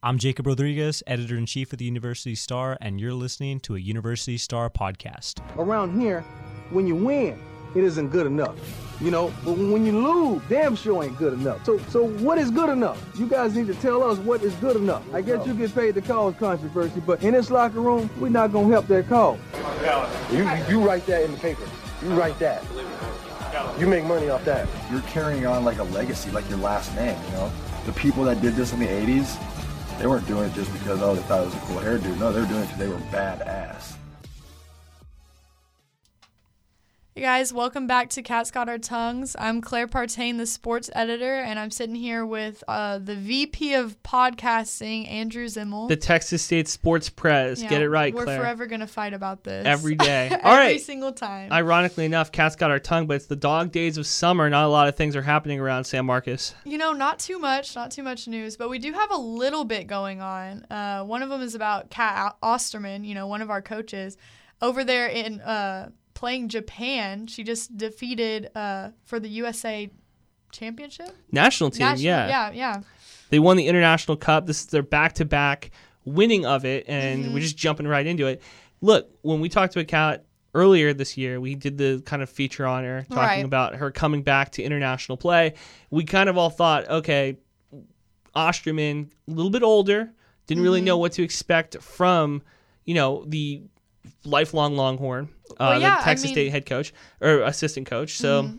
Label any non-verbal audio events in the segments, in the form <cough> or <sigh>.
I'm Jacob Rodriguez, editor in chief of the University Star, and you're listening to a University Star podcast. Around here, when you win, it isn't good enough. You know, but when you lose, damn sure ain't good enough. So, so what is good enough? You guys need to tell us what is good enough. I guess you get paid to cause controversy, but in this locker room, we're not gonna help that cause. You, you write that in the paper. You write that. You make money off that. You're carrying on like a legacy, like your last name. You know, the people that did this in the '80s, they weren't doing it just because oh they thought it was a cool hairdo. No, they were doing it because they were badass. Hey guys, welcome back to Cats Got Our Tongues. I'm Claire Partain, the sports editor, and I'm sitting here with uh, the VP of podcasting, Andrew Zimmel. The Texas State Sports Press. Yeah, Get it right, We're Claire. forever gonna fight about this Every day. <laughs> Every All right. single time. Ironically enough, Cats got our tongue, but it's the dog days of summer. Not a lot of things are happening around San Marcos. you know, not too much, not too much news, but we do have a little bit going on. Uh, one of them is about Cat Osterman, you know, one of our coaches, over there in uh, playing Japan. She just defeated uh, for the USA championship. National team, National- yeah. yeah, yeah. They won the International Cup. This is their back to back winning of it, and Mm-hmm. we're just jumping right into it. Look, when we talked to a cat earlier this year, we did the kind of feature on her talking Right. about her coming back to international play. We kind of all thought, okay, Osterman, a little bit older, didn't really Mm-hmm. know what to expect from, you know, the lifelong Longhorn, uh, Well, yeah, the I Texas mean- State head coach or assistant coach. So Mm-hmm.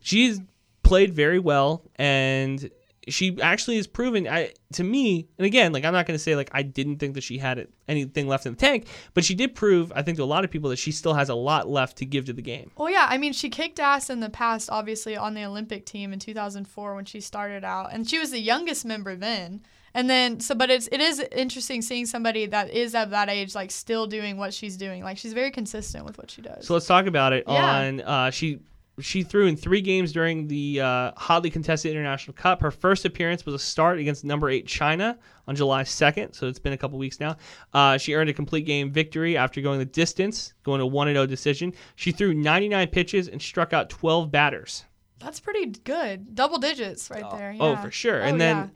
she's played very well and she actually has proven I, to me and again like i'm not going to say like i didn't think that she had it, anything left in the tank but she did prove i think to a lot of people that she still has a lot left to give to the game Well, yeah, I mean, she kicked ass in the past, obviously, on the Olympic team in 2004 when she started out, and she was the youngest member then. And then, so, but it's it is interesting seeing somebody that is of that age, like, still doing what she's doing. Like, she's very consistent with what she does. so let's talk about it Yeah. on uh, she she threw in three games during the uh, hotly contested international cup her first appearance was a start against number eight china on july 2nd so it's been a couple weeks now uh, she earned a complete game victory after going the distance going to 1-0 decision she threw 99 pitches and struck out 12 batters That's pretty good, double digits right there. Oh, for sure. Oh, and then yeah.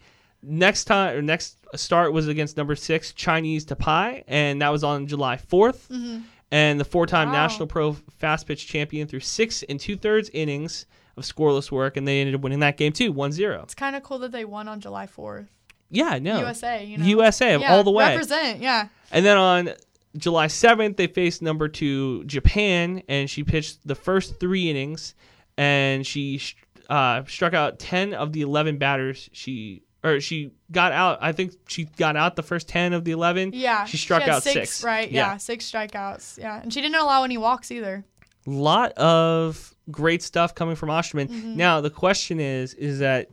Next time or next start was against number six Chinese Taipei, and that was on July 4th. And the four-time Mm-hmm. Wow. national pro fast pitch champion threw six and two-thirds innings of scoreless work, and they ended up winning that game too, 1-0. It's kind of cool that they won on July 4th. Yeah, no. USA, you know. USA Yeah, all the way. Represent, yeah. And then on July 7th, they faced number two Japan, and she pitched the first three innings, and she uh, struck out 10 of the 11 batters she or she got out. I think she got out the first 10 of the 11. Yeah. She struck had out six, six. Right. Yeah. Six strikeouts. Yeah. And she didn't allow any walks either. lot of great stuff coming from Osterman. Mm-hmm. Now the question is, is that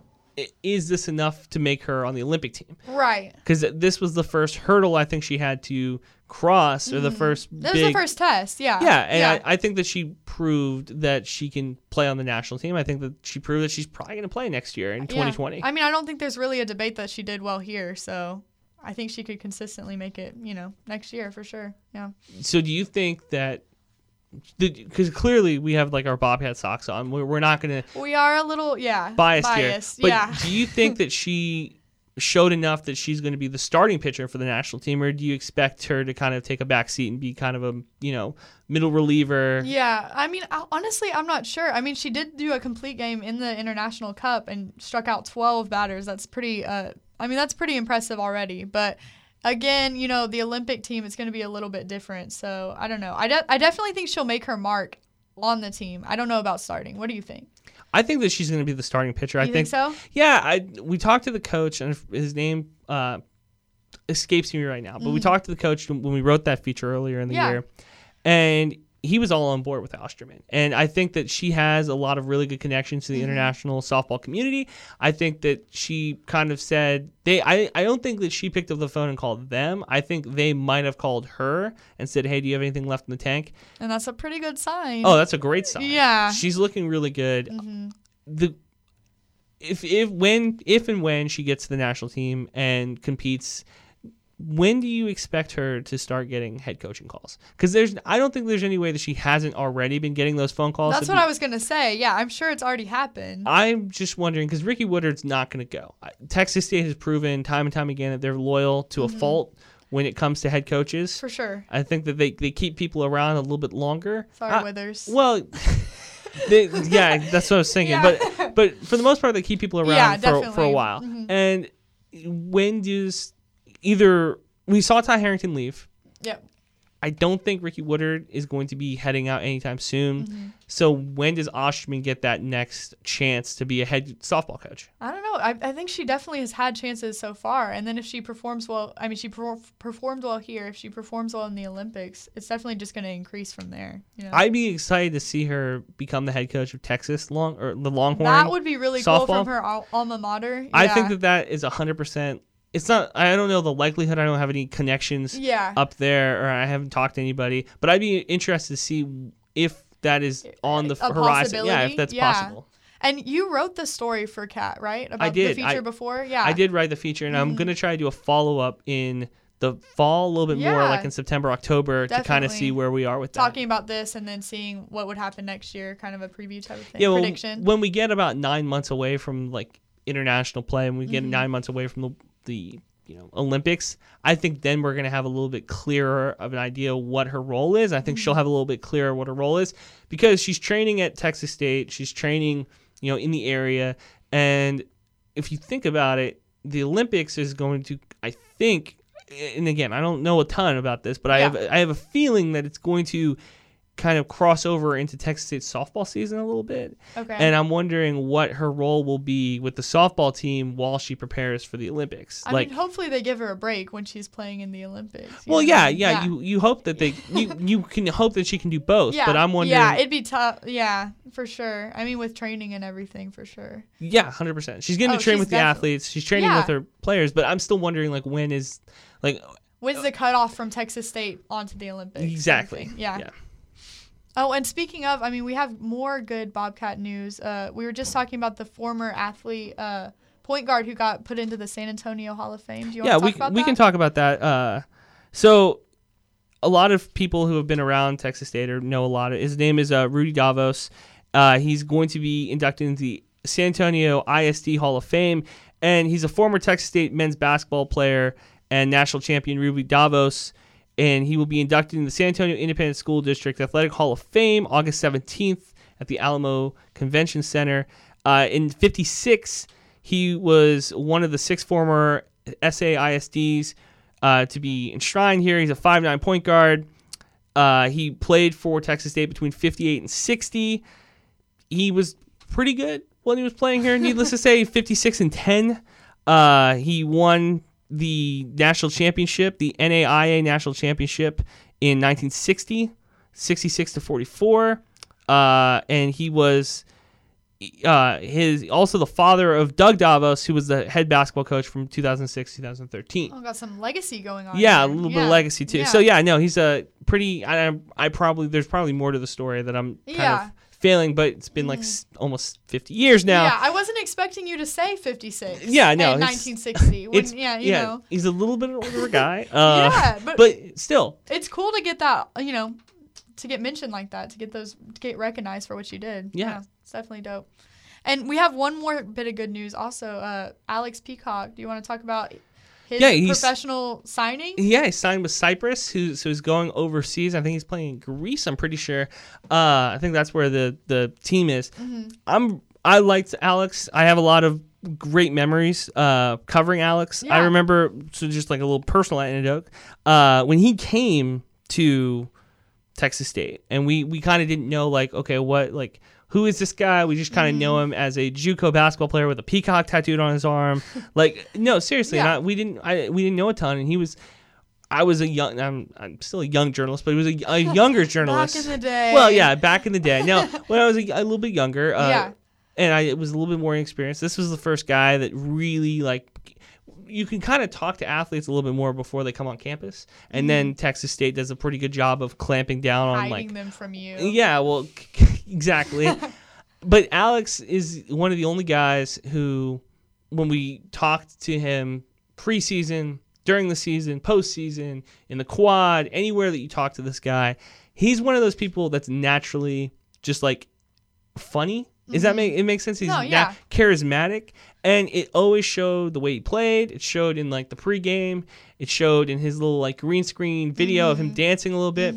is this enough to make her on the Olympic team? Right. Because this was the first hurdle I think she had to cross, or the first Mm-hmm. That big. was the first test. Yeah. Yeah, and I, I think that she proved that she can play on the national team. I think that she proved that she's probably going to play next year in Yeah. 2020. I mean, I don't think there's really a debate that she did well here. So I think she could consistently make it, you know, next year for sure. Yeah. so do you think that? Because clearly we have like our Bobcat socks on. We're, we're not going to We are a little, yeah. biased, biased. here. But yeah. do you think that she showed enough that she's going to be the starting pitcher for the national team, or do you expect her to kind of take a back seat and be kind of a you know middle reliever? Yeah, I mean, honestly, I'm not sure. I mean, she did do a complete game in the International Cup and struck out 12 batters. That's pretty. Uh, I mean, that's pretty impressive already. But again, you know, the Olympic team is going to be a little bit different. So I don't know. I, de- I definitely think she'll make her mark on the team. I don't know about starting. What do you think? I think that she's going to be the starting pitcher. I You think so? Yeah, I we talked to the coach, and his name uh, escapes me right now. But we talked to the coach when we wrote that feature earlier in the Mm-hmm. Yeah. year, and he was all on board with Osterman. And I think that she has a lot of really good connections to the Mm-hmm. international softball community. I think that she kind of said they. I I don't think that she picked up the phone and called them. I think they might have called her and said, "Hey, do you have anything left in the tank?" And that's a pretty good sign. Oh, that's a great sign. Yeah. Mm-hmm. she's looking really good. The if if when if and when she gets to the national team and competes when do you expect her to start getting head coaching calls? Because there's, I don't think there's any way that she hasn't already been getting those phone calls. That's what be- I was gonna say. Yeah, I'm sure it's already happened. I'm just wondering because Ricky Woodard's not going to go. Texas State has proven time and time again that they're loyal to a fault when it comes to head coaches. Mm-hmm. for sure. I think that they, they keep people around a little bit longer. Sorry, I- Withers. Well, <laughs> they, yeah, that's what I was thinking. Yeah. But but for the most part, they keep people around Yeah, for, for a while. Mhm. And when does either we saw Ty Harrington leave? Yep. I don't think Ricky Woodard is going to be heading out anytime soon. Mm-hmm. So when does Osterman get that next chance to be a head softball coach? I don't know. I, I think she definitely has had chances so far. And then if she performs well, I mean, she per- performed well here. If she performs well in the Olympics, it's definitely just going to increase from there. You know? I'd be excited to see her become the head coach of Texas long or the Longhorn. that would be really cool from her al- alma mater. I think that that is hundred percent. It's not. I don't know the likelihood. I don't have any connections Yeah. up there, or I haven't talked to anybody. But I'd be interested to see if that is on the A horizon. Yeah, if that's Yeah. possible. And you wrote the story for cat right? About did. the I- feature before? Yeah. I did write the feature, and Mm-hmm. I'm gonna try to do a follow up in the fall, a little bit more, like in September, October, to kind of see where we are with that. Talking about this and then seeing what would happen next year, kind of a preview type of thing. yeah, well, Prediction. when we get about nine months away from like international play, and we get Mm-hmm. nine months away from the the you know Olympics, I think then we're gonna have a little bit clearer of an idea what her role is. I think she'll Mm-hmm. have a little bit clearer what her role is because she's training at Texas State, she's training you know in the area, and if you think about it, the Olympics is going to, I think, and again, I don't know a ton about this, but I Yeah. have I have a feeling that it's going to kind of cross over into Texas State softball season a little bit. okay. And I'm wondering what her role will be with the softball team while she prepares for the Olympics. I like, mean, hopefully they give her a break when she's playing in the Olympics. well, know? yeah, yeah, You you hope that they <laughs> you you can hope that she can do both. yeah, But I'm wondering. Yeah, it'd be tough. Yeah, for sure. I mean, with training and everything, for sure. yeah, hundred percent. She's getting Oh, to train with the athletes. She's training Yeah. with her players. But I'm still wondering like when is like When's the cutoff from Texas State onto the Olympics? exactly. Yeah. Yeah. Oh, and speaking of, I mean, we have more good Bobcat news. Uh, we were just talking about the former athlete, uh, point guard who got put into the San Antonio Hall of Fame. Do you yeah, want to we talk about that? we that? can talk about that. Uh, so a lot of people who have been around Texas State or know a lot of his name is uh, Rudy Davalos. Uh, he's going to be inducted into the San Antonio ISD Hall of Fame, and he's a former Texas State men's basketball player and national champion Rudy Davalos. And he will be inducted in the San Antonio Independent School District Athletic Hall of Fame August 17th at the Alamo Convention Center. Uh, in 56, he was one of the six former SAISDs uh, to be enshrined here. He's a 5'9 point guard. Uh, he played for Texas State between 58 and 60. He was pretty good when he was playing here. <laughs> Needless to say, 56 and 10. Uh, he won the national championship, the NAIA national championship in 1960, 66 to 44. Uh, and he was uh, his also the father of Doug Davalos, who was the head basketball coach from 2006 2013. Oh, got some legacy going on. Yeah, a little bit of legacy too. So yeah, no, he's a pretty. I, I probably there's probably more to the story that I'm kind Yeah. Of failing, but it's been like s- almost 50 years now. Yeah, I wasn't expecting you to say 56. Yeah, no, in it's- 1960. <laughs> When, It's yeah, you know. he's a little bit older <laughs> guy. Uh, Yeah, but- but still, It's cool to get that, you know, to get mentioned like that, to get those, to get recognized for what you did. Yeah. it's definitely dope. And we have one more bit of good news also. Uh, Alex Peacock, do you want to talk about his Yeah, he's- professional signing? Yeah, he signed with Cyprus, who so he's going overseas. I think he's playing in Greece. I'm pretty sure. Uh, I think that's where the the team is. Mm-hmm. I'm I liked Alex. I have a lot of great memories uh, covering Alex. I remember so just like a little personal anecdote uh, when he came to Texas State, and we we kind of didn't know like okay what like. Who is this guy? We just kind of Mm-hmm. know him as a JUCO basketball player with a peacock tattooed on his arm. like, no, seriously, Yeah. not, we didn't. I, we didn't know a ton, and he was I was a young. I'm, I'm still a young journalist, but he was a, a <laughs> younger journalist. Back in the day. Well, yeah, back in the day. Now, <laughs> when I was a, a little bit younger, uh, Yeah. and I was a little bit more inexperienced. This was the first guy that really like. You can kind of talk to athletes a little bit more before they come on campus, and then mm-hmm. Texas State does a pretty good job of clamping down on hiding like them from you. yeah, well, <laughs> <laughs> exactly. but Alex is one of the only guys who, when we talked to him preseason, during the season, postseason, in the quad, anywhere that you talk to this guy, he's one of those people that's naturally just like funny. Is that make it makes sense? He's No, yeah. charismatic, and it always showed the way he played. It showed in like the pregame. It showed in his little like green screen video of Mm-hmm. him dancing a little bit.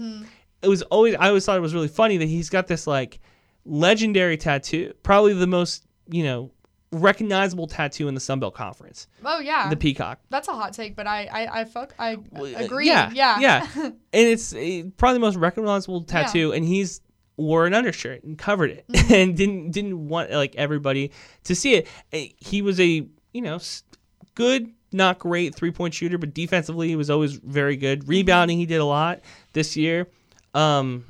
It was always I always thought it was really funny that he's got this like legendary tattoo, probably the most you know recognizable tattoo in the Sun Belt Conference, Oh yeah. the peacock. That's a hot take, but I I, I fuck I agree. Yeah, yeah. yeah. <laughs> and it's uh, probably the most recognizable tattoo, and he's wore an undershirt and covered it, Mm-hmm. <laughs> and didn't didn't want like everybody to see it. Uh, He was a you know good, not great three point shooter, but defensively he was always very good. Mm-hmm. Rebounding he did a lot this year. Um,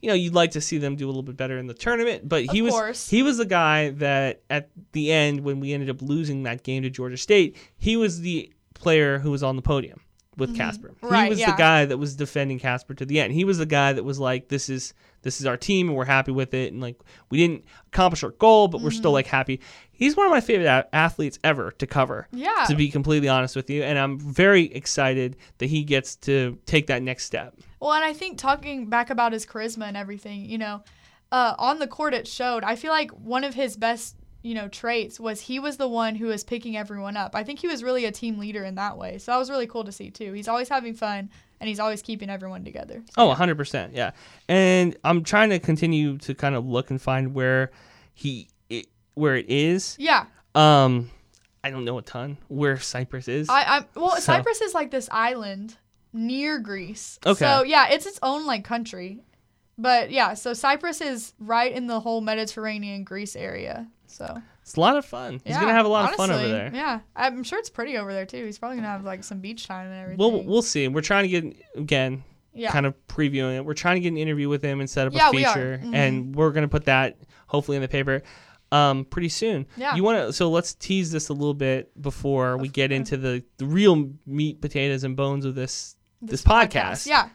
you know, you'd like to see them do a little bit better in the tournament, but he was he was the guy that at the end when we ended up losing that game to Georgia State, he was the player who was on the podium with Kaspar. he Mm-hmm. Right, was the guy that was defending Kaspar to the end. He was the guy that was like, "This is this is our team, and we're happy with it." And like, we didn't accomplish our goal, but we're Mm-hmm. still like happy. He's one of my favorite a- athletes ever to cover. Yeah. To be completely honest with you, and I'm very excited that he gets to take that next step. Well, and I think talking back about his charisma and everything, you know, uh, on the court it showed. I feel like one of his best, you know, traits was he was the one who was picking everyone up. I think he was really a team leader in that way. So that was really cool to see too. He's always having fun and he's always keeping everyone together. Oh, 100%. Yeah. And I'm trying to continue to kind of look and find where he it, where it is. Yeah. Um I don't know a ton where Cyprus is. I, I well, So- Cyprus is like this island near Greece. Okay. So yeah, it's its own like country. But yeah, so Cyprus is right in the whole Mediterranean Greece area. So it's a lot of fun. He's yeah, to have a lot of fun over there. Yeah, I'm sure it's pretty over there too. He's probably gonna have like some beach time and everything. We'll we'll see. We're trying to get again yeah. kind of previewing it. We're trying to get an interview with him and set up Yeah, a we feature Mhm. and we're going to put that hopefully in the paper um pretty soon. Yeah. You want to so let's tease this a little bit before we get into the, the real meat potatoes and bones of this this, podcast. Yeah,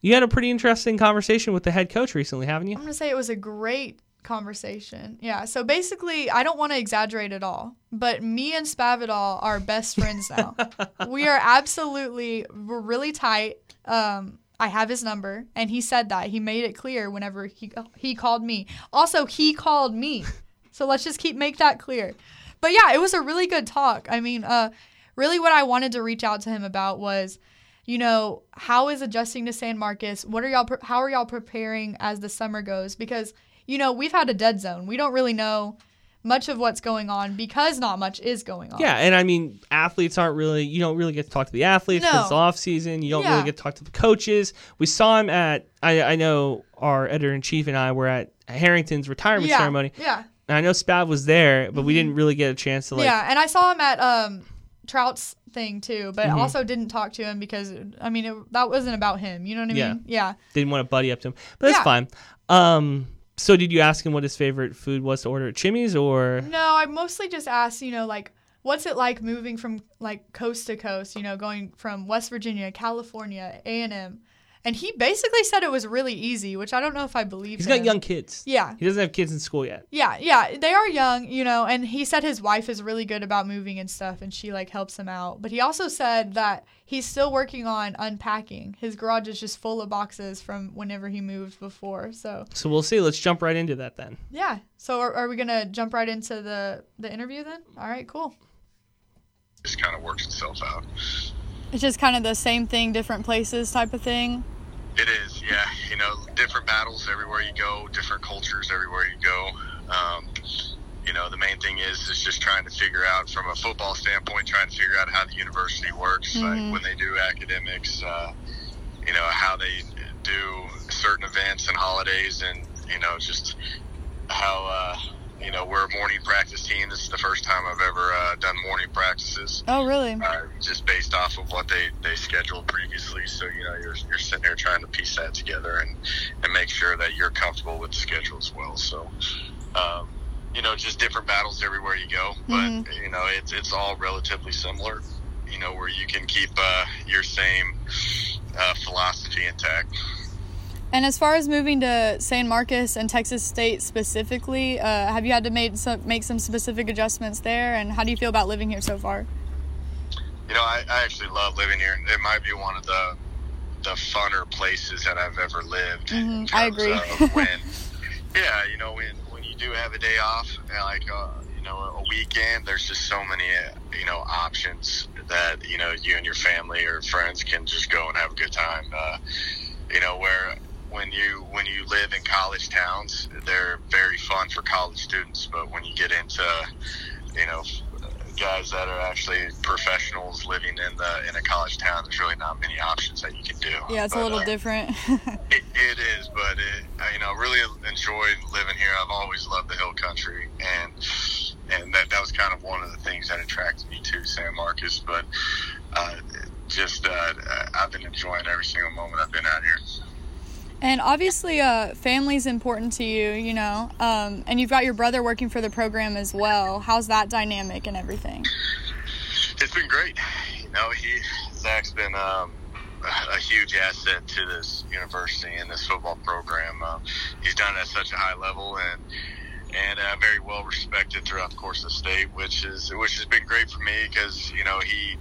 You had a pretty interesting conversation with the head coach recently, haven't you? I'm gonna say it was a great conversation. Yeah. So basically, I don't want to exaggerate at all, but me and Spavital are best friends now. <laughs> we are absolutely we're really tight. Um, I have his number, and he said that he made it clear whenever he he called me. Also, he called me. So let's just keep make that clear. But yeah, it was a really good talk. I mean, uh, really, what I wanted to reach out to him about was, you know, how is adjusting to San Marcos? What are y'all? Pre- how are y'all preparing as the summer goes? Because you know we've had a dead zone. We don't really know much of what's going on because not much is going on. Yeah, and I mean, athletes aren't really. You don't really get to talk to the athletes because No. it's off season. You don't Yeah. really get to talk to the coaches. We saw him at. I, I know our editor in chief and I were at Harrington's retirement yeah, ceremony. Yeah. And I know Spav was there, but we didn't really get a chance to like. yeah, and I saw him at um Trout's thing too, but Mhm. also didn't talk to him because I mean it, that wasn't about him. You know what I Yeah. mean? Yeah. Didn't want to buddy up to him, but that's fine. Um. So did you ask him what his favorite food was to order at Chimmy's or? No, I mostly just asked, you know, like what's it like moving from like coast to coast, you know, going from West Virginia, California, A&M. And he basically said it was really easy, which I don't know if I believe He's him. got young kids. Yeah. He doesn't have kids in school yet. Yeah, yeah, they are young, you know, and he said his wife is really good about moving and stuff and she like helps him out. But he also said that he's still working on unpacking. His garage is just full of boxes from whenever he moved before. So, So we'll see. Let's jump right into that then. yeah. So are, are we going to jump right into the the interview then? All right, cool. just kind of works itself out. It's just kind of the same thing, different places type of thing. It is, yeah. You know, different battles everywhere you go, different cultures everywhere you go. Um, you know, the main thing is is just trying to figure out from a football standpoint, trying to figure out how the university works, Mhm. like when they do academics, uh, you know, how they do certain events and holidays, and you know, just how uh, you know we're a morning practice team. This is the first time I've ever uh, done morning practices. Oh, really? uh, just based off of what they, they scheduled previously. So, you know, you're, you're sitting there trying to piece that together and, and make sure that you're comfortable with the schedule as well. So, um, you know, just different battles everywhere you go, but, Mhm. you know, it's, it's all relatively similar, you know, where you can keep uh, your same uh, philosophy intact. And as far as moving to San Marcos and Texas State specifically, uh, have you had to make some, make some specific adjustments there? And how do you feel about living here so far? you know, I, I actually love living here. It might be one of the the funner places that I've ever lived. Mhm, I agree. <laughs> When, yeah, you know, when when you do have a day off, like uh, you know, a weekend, there's just so many uh, you know options that you know you and your family or friends can just go and have a good time. Uh, you know, where when you when you live in college towns, they're very fun for college students, but when you get into you know guys that are actually professionals living in the in a college town, there's really not many options that you can do. Yeah, it's a little uh, different. <laughs> It, it is, but it, I, you know, really enjoyed living here. I've always loved the hill country, and and that that was kind of one of the things that attracted me to San Marcos. But uh, just uh, I've been enjoying every single moment I've been out here. And obviously, uh, family's important to you, you know. Um, and you've got your brother working for the program as well. How's that dynamic and everything? It's been great. You know, he Zach's been um, a a huge asset to this university and this football program. Um, he's done it at such a high level and and uh, very well respected throughout the course of the state, which is which has been great for me because you know he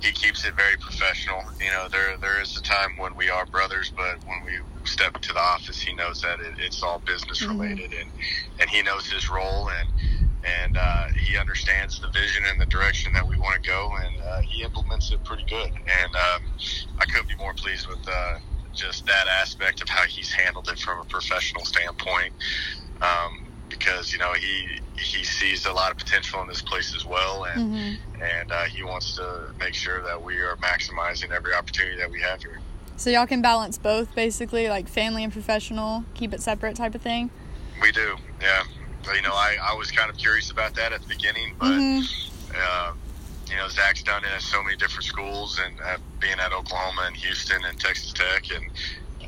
he keeps it very professional. You know, there there is a time when we are brothers, but when we step into the office, he knows that it, it's all business related, and and he knows his role and and uh, he understands the vision and the direction that we want to go, and uh, he implements it pretty good. And um, I couldn't be more pleased with uh, just that aspect of how he's handled it from a professional standpoint. Um, because you know he he sees a lot of potential in this place as well, and and uh, he wants to make sure that we are maximizing every opportunity that we have here. So y'all can balance both, basically, like family and professional, keep it separate type of thing. We do, yeah. You know, I, I was kind of curious about that at the beginning, but Mhm. uh, you know, Zach's done it at so many different schools, and uh, being at Oklahoma and Houston and Texas Tech, and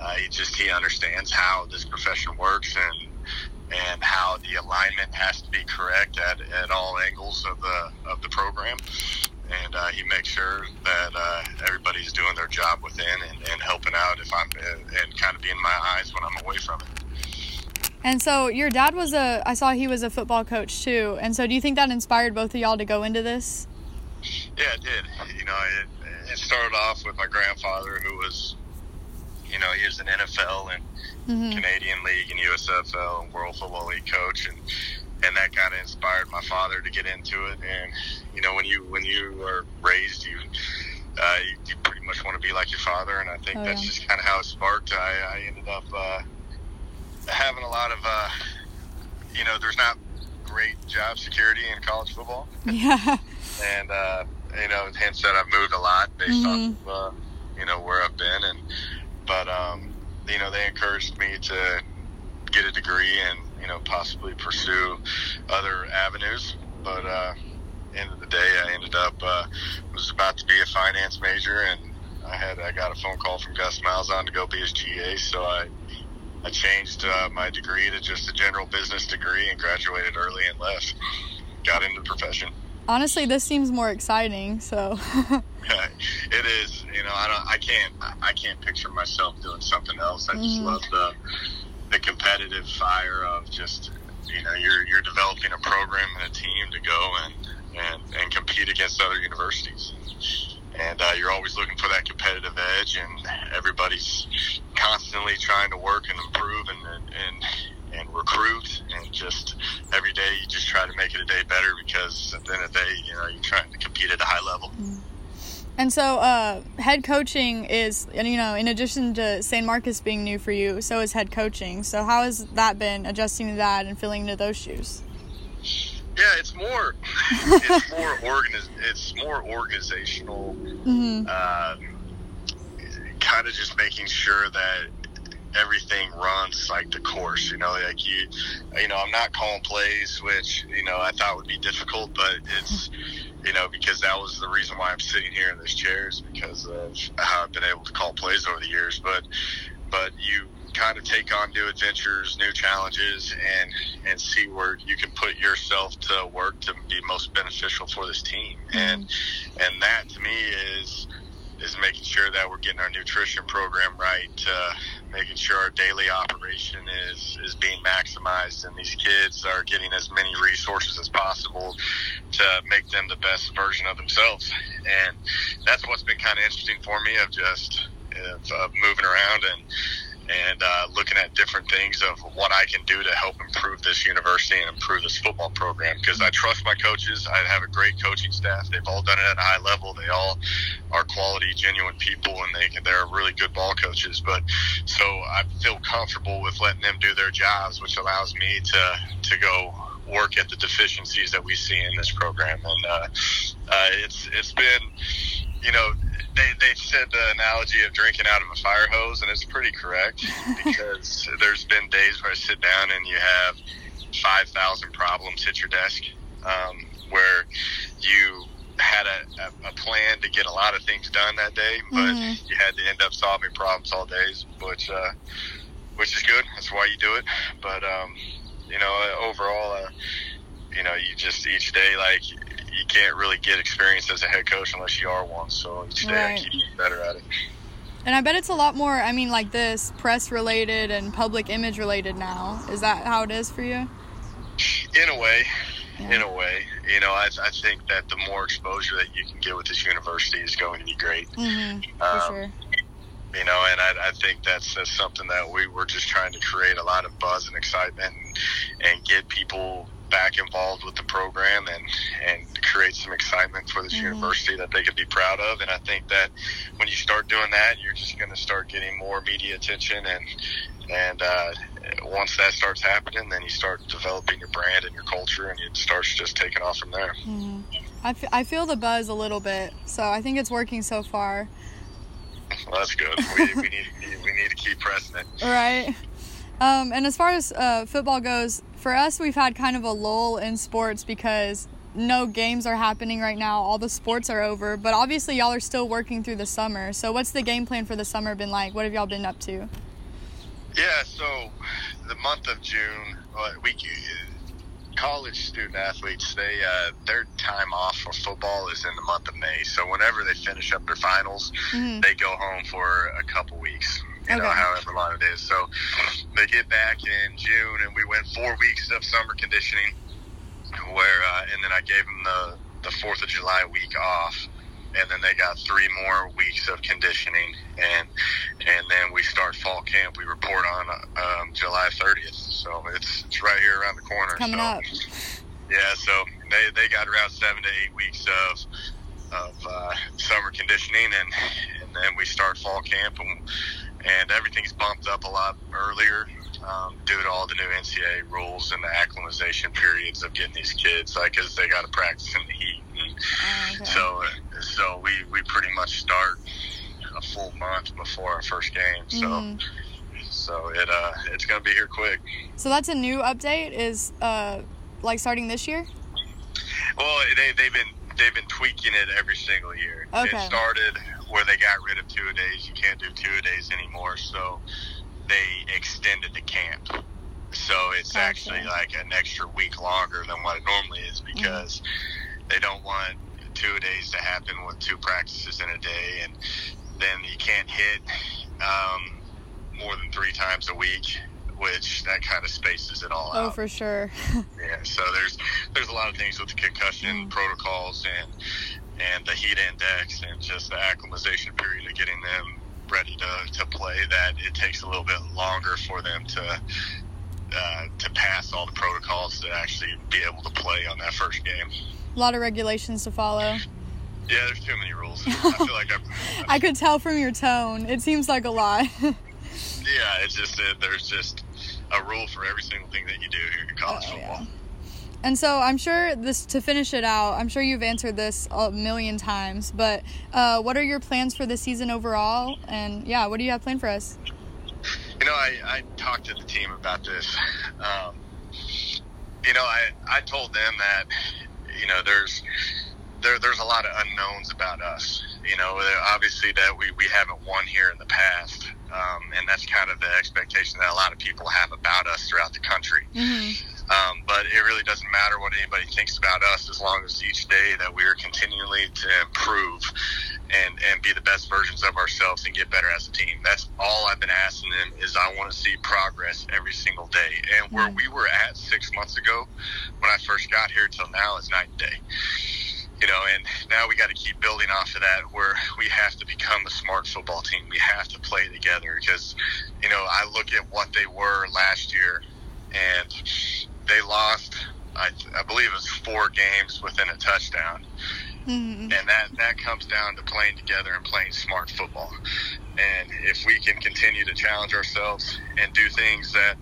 uh, he just he understands how this profession works and and how the alignment has to be correct at, at all angles of the of the program. And uh, he makes sure that uh, everybody's doing their job within and, and helping out if I'm and kind of being my eyes when I'm away from it. And so your dad was a, I saw he was a football coach too. And so do you think that inspired both of y'all to go into this? Yeah, it did. You know, it, it started off with my grandfather, who was, you know, he was an NFL and Mhm. Canadian League and USFL and World Football League coach, and and that kind of inspired my father to get into it. And you know, when you when you are raised, you uh, you, you pretty much want to be like your father, and I think Oh, that's yeah. just kind of how it sparked. I, I ended up uh, having a lot of, uh, you know, there's not great job security in college football Yeah. <laughs> <laughs> and uh, you know, hence that I've moved a lot based Mhm. on uh, you know where I've been, and but um, you know they encouraged me to get a degree and you know possibly pursue other avenues, but uh, end of the day, I ended up uh, was about to be a finance major, and I had I got a phone call from Gus Malzahn to go be his GA, so I. I changed uh, my degree to just a general business degree and graduated early and left. Got into the profession. Honestly, this seems more exciting. So, <laughs> <laughs> it is. You know, I don't. I can't. I can't picture myself doing something else. I just Mhm. love the the competitive fire of just. You know, you're you're developing a program and a team to go and and and compete against other universities. And uh, you're always looking for that competitive edge, and everybody's constantly trying to work and improve and and and recruit, and just every day you just try to make it a day better because at the end of the day, you know, you're trying to compete at a high level. And so uh, head coaching is, and, you know, in addition to San Marcos being new for you, so is head coaching. So how has that been adjusting to that and filling into those shoes? Yeah, it's more it's more organiz- it's more organizational hmm um, kind of just making sure that everything runs like the course you know like you you know i'm not calling plays which you know i thought would be difficult but it's you know because that was the reason why i'm sitting here in this chair is because of how i've been able to call plays over the years. But but you kind of take on new adventures new challenges and and see where you can put yourself to work to be most beneficial for this team. And and that to me is is making sure that we're getting our nutrition program right, uh, making sure our daily operation is is being maximized, and these kids are getting as many resources as possible to make them the best version of themselves. And that's what's been kind of interesting for me of just of, of moving around and and uh, looking at different things of what I can do to help improve this university and improve this football program. Because I trust my coaches. I have a great coaching staff. They've all done it at a high level. They all are quality, genuine people, and they they're really good ball coaches. But so I feel comfortable with letting them do their jobs, which allows me to to go work at the deficiencies that we see in this program. And uh, uh, it's it's been, you know, they, they said the analogy of drinking out of a fire hose, and it's pretty correct because <laughs> there's been days where I sit down and you have 5,000 problems hit your desk um, where you had a, a, a plan to get a lot of things done that day, but Mhm. you had to end up solving problems all days, which uh, which is good. That's why you do it. But um, you know, overall, uh, you know, you just each day like can't really get experience as a head coach unless you are one. So each day I keep getting better at it. And I bet it's a lot more, I mean, like this, press related and public image related now. Is that how it is for you? In a way, Yeah. in a way, you know, I, I think that the more exposure that you can get with this university is going to be great. Mm-hmm. For Um, sure. you know, and I, I think that's, that's something that we were just trying to create a lot of buzz and excitement and, and get people back involved with the program and, and create some excitement for this Mhm. university that they could be proud of. And I think that when you start doing that, you're just going to start getting more media attention and, and, uh, once that starts happening, then you start developing your brand and your culture and it starts just taking off from there. hmm I, f- I feel the buzz a little bit, so I think it's working so far. Well, that's good. We, we need, we need to keep pressing it. <laughs> Right. Um, and as far as uh, football goes, for us, we've had kind of a lull in sports because no games are happening right now. All the sports are over, but obviously, y'all are still working through the summer. So, what's the game plan for the summer been like? What have y'all been up to? Yeah, so the month of June, uh, we college student athletes they uh, their time off for football is in the month of May. So whenever they finish up their finals, Mhm. they go home for a couple weeks. You know, Okay. however long it is. So they get back in June, and we went four weeks of summer conditioning, where uh, and then I gave them the the Fourth of July week off. And then they got three more weeks of conditioning, and and then we start fall camp. We report on um, July 30th, so it's it's right here around the corner. Coming so, up. Yeah, so they they got around seven to eight weeks of of uh, summer conditioning, and and then we start fall camp, and, and everything's bumped up a lot earlier. Um, due to all the new NCAA rules and the acclimatization periods of getting these kids, like, because they got to practice in the heat. And Oh, okay. so, so we, we pretty much start a full month before our first game. So, Mhm. so it uh, it's gonna be here quick. So that's a new update. Is uh, like starting this year? Well, they they've been they've been tweaking it every single year. Okay. It started where they got rid of two a days. You can't do two a days anymore, so they extended the camp. So it's Gotcha. actually like an extra week longer than what it normally is because they don't want two a days to happen with two practices in a day, and then you can't hit um, more than three times a week, which that kind of spaces it all Oh, out. Oh, for sure. <laughs> Yeah, so there's there's a lot of things with the concussion Mm. protocols and and the heat index and just the acclimatization period of getting them ready to, to play that it takes a little bit longer for them to uh, to pass all the protocols to actually be able to play on that first game. a lot of regulations to follow. Yeah, there's too many rules. <laughs> I feel like I've, I could tell from your tone. It seems like a lot. <laughs> yeah, it's just that there's just a rule for every single thing that you do here in college Oh, football. yeah. And so I'm sure this to finish it out. I'm sure you've answered this a million times, but uh, what are your plans for the season overall? And yeah, what do you have planned for us? You know, I, I talked to the team about this. Um, you know, I, I told them that, you know, there's there, there's a lot of unknowns about us. You know, obviously that we, we haven't won here in the past. Um, and that's kind of the expectation that a lot of people have about us throughout the country. Mm-hmm. Um, but it really doesn't matter what anybody thinks about us as long as each day that we are continually to improve and and be the best versions of ourselves and get better as a team. That's all I've been asking them is I want to see progress every single day. And where we were at six months ago when I first got here till now is night and day. You know, and now we got to keep building off of that where we have to become a smart football team. We have to play together because, you know, I look at what they were last year and they lost, I, I believe it was four games within a touchdown mm-hmm. and that that comes down to playing together and playing smart football. And if we can continue to challenge ourselves and do things that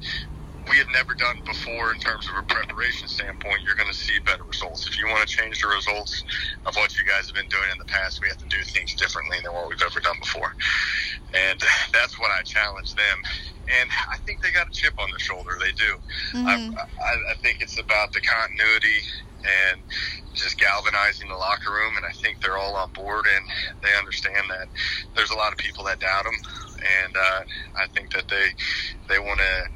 we have never done before in terms of a preparation standpoint, you're going to see better results. If you want to change the results of what you guys have been doing in the past, we have to do things differently than what we've ever done before. And that's what I challenge them. And I think they got a chip on their shoulder. They do. I, I, I think it's about the continuity and just galvanizing the locker room. And I think they're all on board and they understand that there's a lot of people that doubt them. And uh, I think that they they want to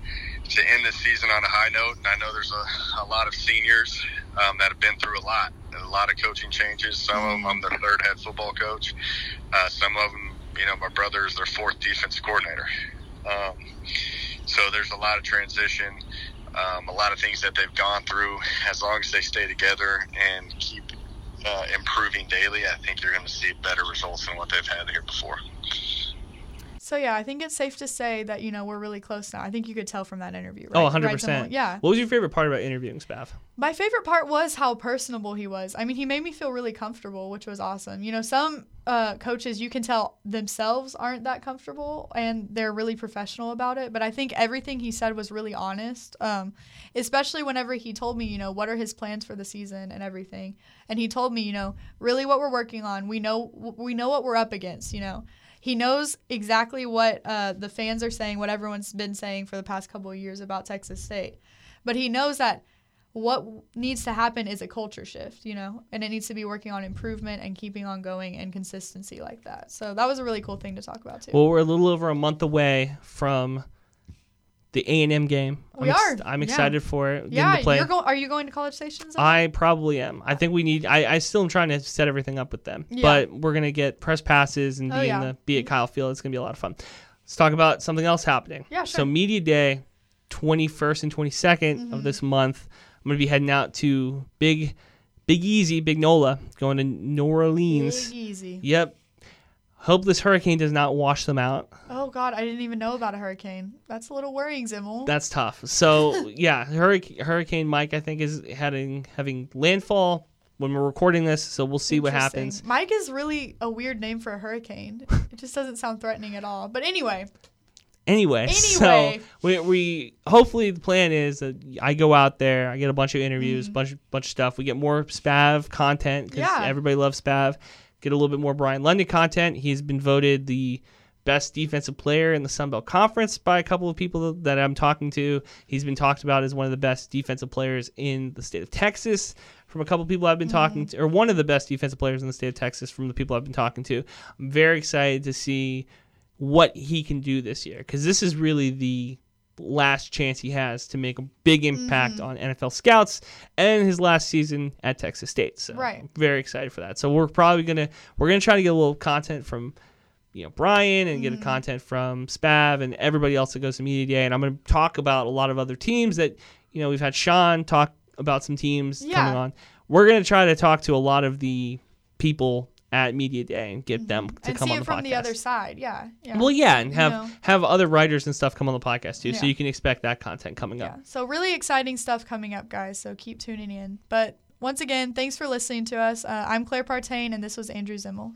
to end the season on a high note. And I know there's a, a lot of seniors um, that have been through a lot, a lot of coaching changes. Some of them, I'm their third head football coach. Uh, some of them, you know, my brother is their fourth defense coordinator. Um, so there's a lot of transition, um, a lot of things that they've gone through. As long as they stay together and keep uh, improving daily, I think you're going to see better results than what they've had here before. So yeah, I think it's safe to say that you know we're really close now. I think you could tell from that interview. Oh, Right? 100 Right, percent. Yeah. What was your favorite part about interviewing Spav? My favorite part was how personable he was. I mean, he made me feel really comfortable, which was awesome. You know, some uh, coaches you can tell themselves aren't that comfortable and they're really professional about it. But I think everything he said was really honest, um, especially whenever he told me, you know, what are his plans for the season and everything. And he told me, you know, really what we're working on. We know we know what we're up against. You know, he knows exactly what uh, the fans are saying, what everyone's been saying for the past couple of years about Texas State. But he knows that what needs to happen is a culture shift, you know, and it needs to be working on improvement and keeping on going and consistency like that. So that was a really cool thing to talk about too. Well, we're a little over a month away from the A and M game. We I'm are, I'm yeah. excited for it. yeah, to play. you're going. Are you going to College Station? Zach? I probably am. I think we need. I, I still am trying to set everything up with them, Yeah. but we're gonna get press passes and Oh, be yeah. in the be at Kyle Field. It's gonna be a lot of fun. Let's talk about something else happening. Yeah, sure. So media day, twenty first and 22nd Mm-hmm. of this month. I'm gonna be heading out to Big, Big Easy, Big Nola, going to New Orleans. Big easy. Yep. Hope this hurricane does not wash them out. Oh God, I didn't even know about a hurricane. That's a little worrying, Zimmel. That's tough. So <laughs> yeah, Hurricane, Hurricane Mike I think is having having landfall when we're recording this. So we'll see what happens. Mike is really a weird name for a hurricane. it just doesn't sound threatening at all. But anyway, Anyway, <laughs> Anyway. so we, we hopefully the plan is that I go out there, I get a bunch of interviews, bunch bunch of stuff. We get more Spav content because Mm-hmm. Yeah. everybody loves Spav. Get a little bit more Bryan London content. He's been voted the best defensive player in the Sun Belt Conference by a couple of people that I'm talking to. He's been talked about as one of the best defensive players in the state of Texas from a couple of people I've been talking mm-hmm. to, or one of the best defensive players in the state of Texas from the people I've been talking to. I'm very excited to see what he can do this year because this is really the last chance he has to make a big impact mm-hmm. on NFL scouts and his last season at Texas State. So Right. I'm very excited for that. So we're probably gonna we're gonna try to get a little content from you know Bryan and get a mm-hmm. content from Spav and everybody else that goes to media day. And I'm gonna talk about a lot of other teams that you know we've had Sean talk about some teams Yeah. coming on. We're gonna try to talk to a lot of the people at media day and get them to Mm-hmm. and come on the from podcast. the other side. Yeah. Yeah. Well, yeah, and You have know. have other writers and stuff come on the podcast too, so you can expect that content coming Yeah. up. So really exciting stuff coming up, guys. So keep tuning in. But once again, thanks for listening to us. Uh, I'm Claire Partain, and this was Andrew Zimmel.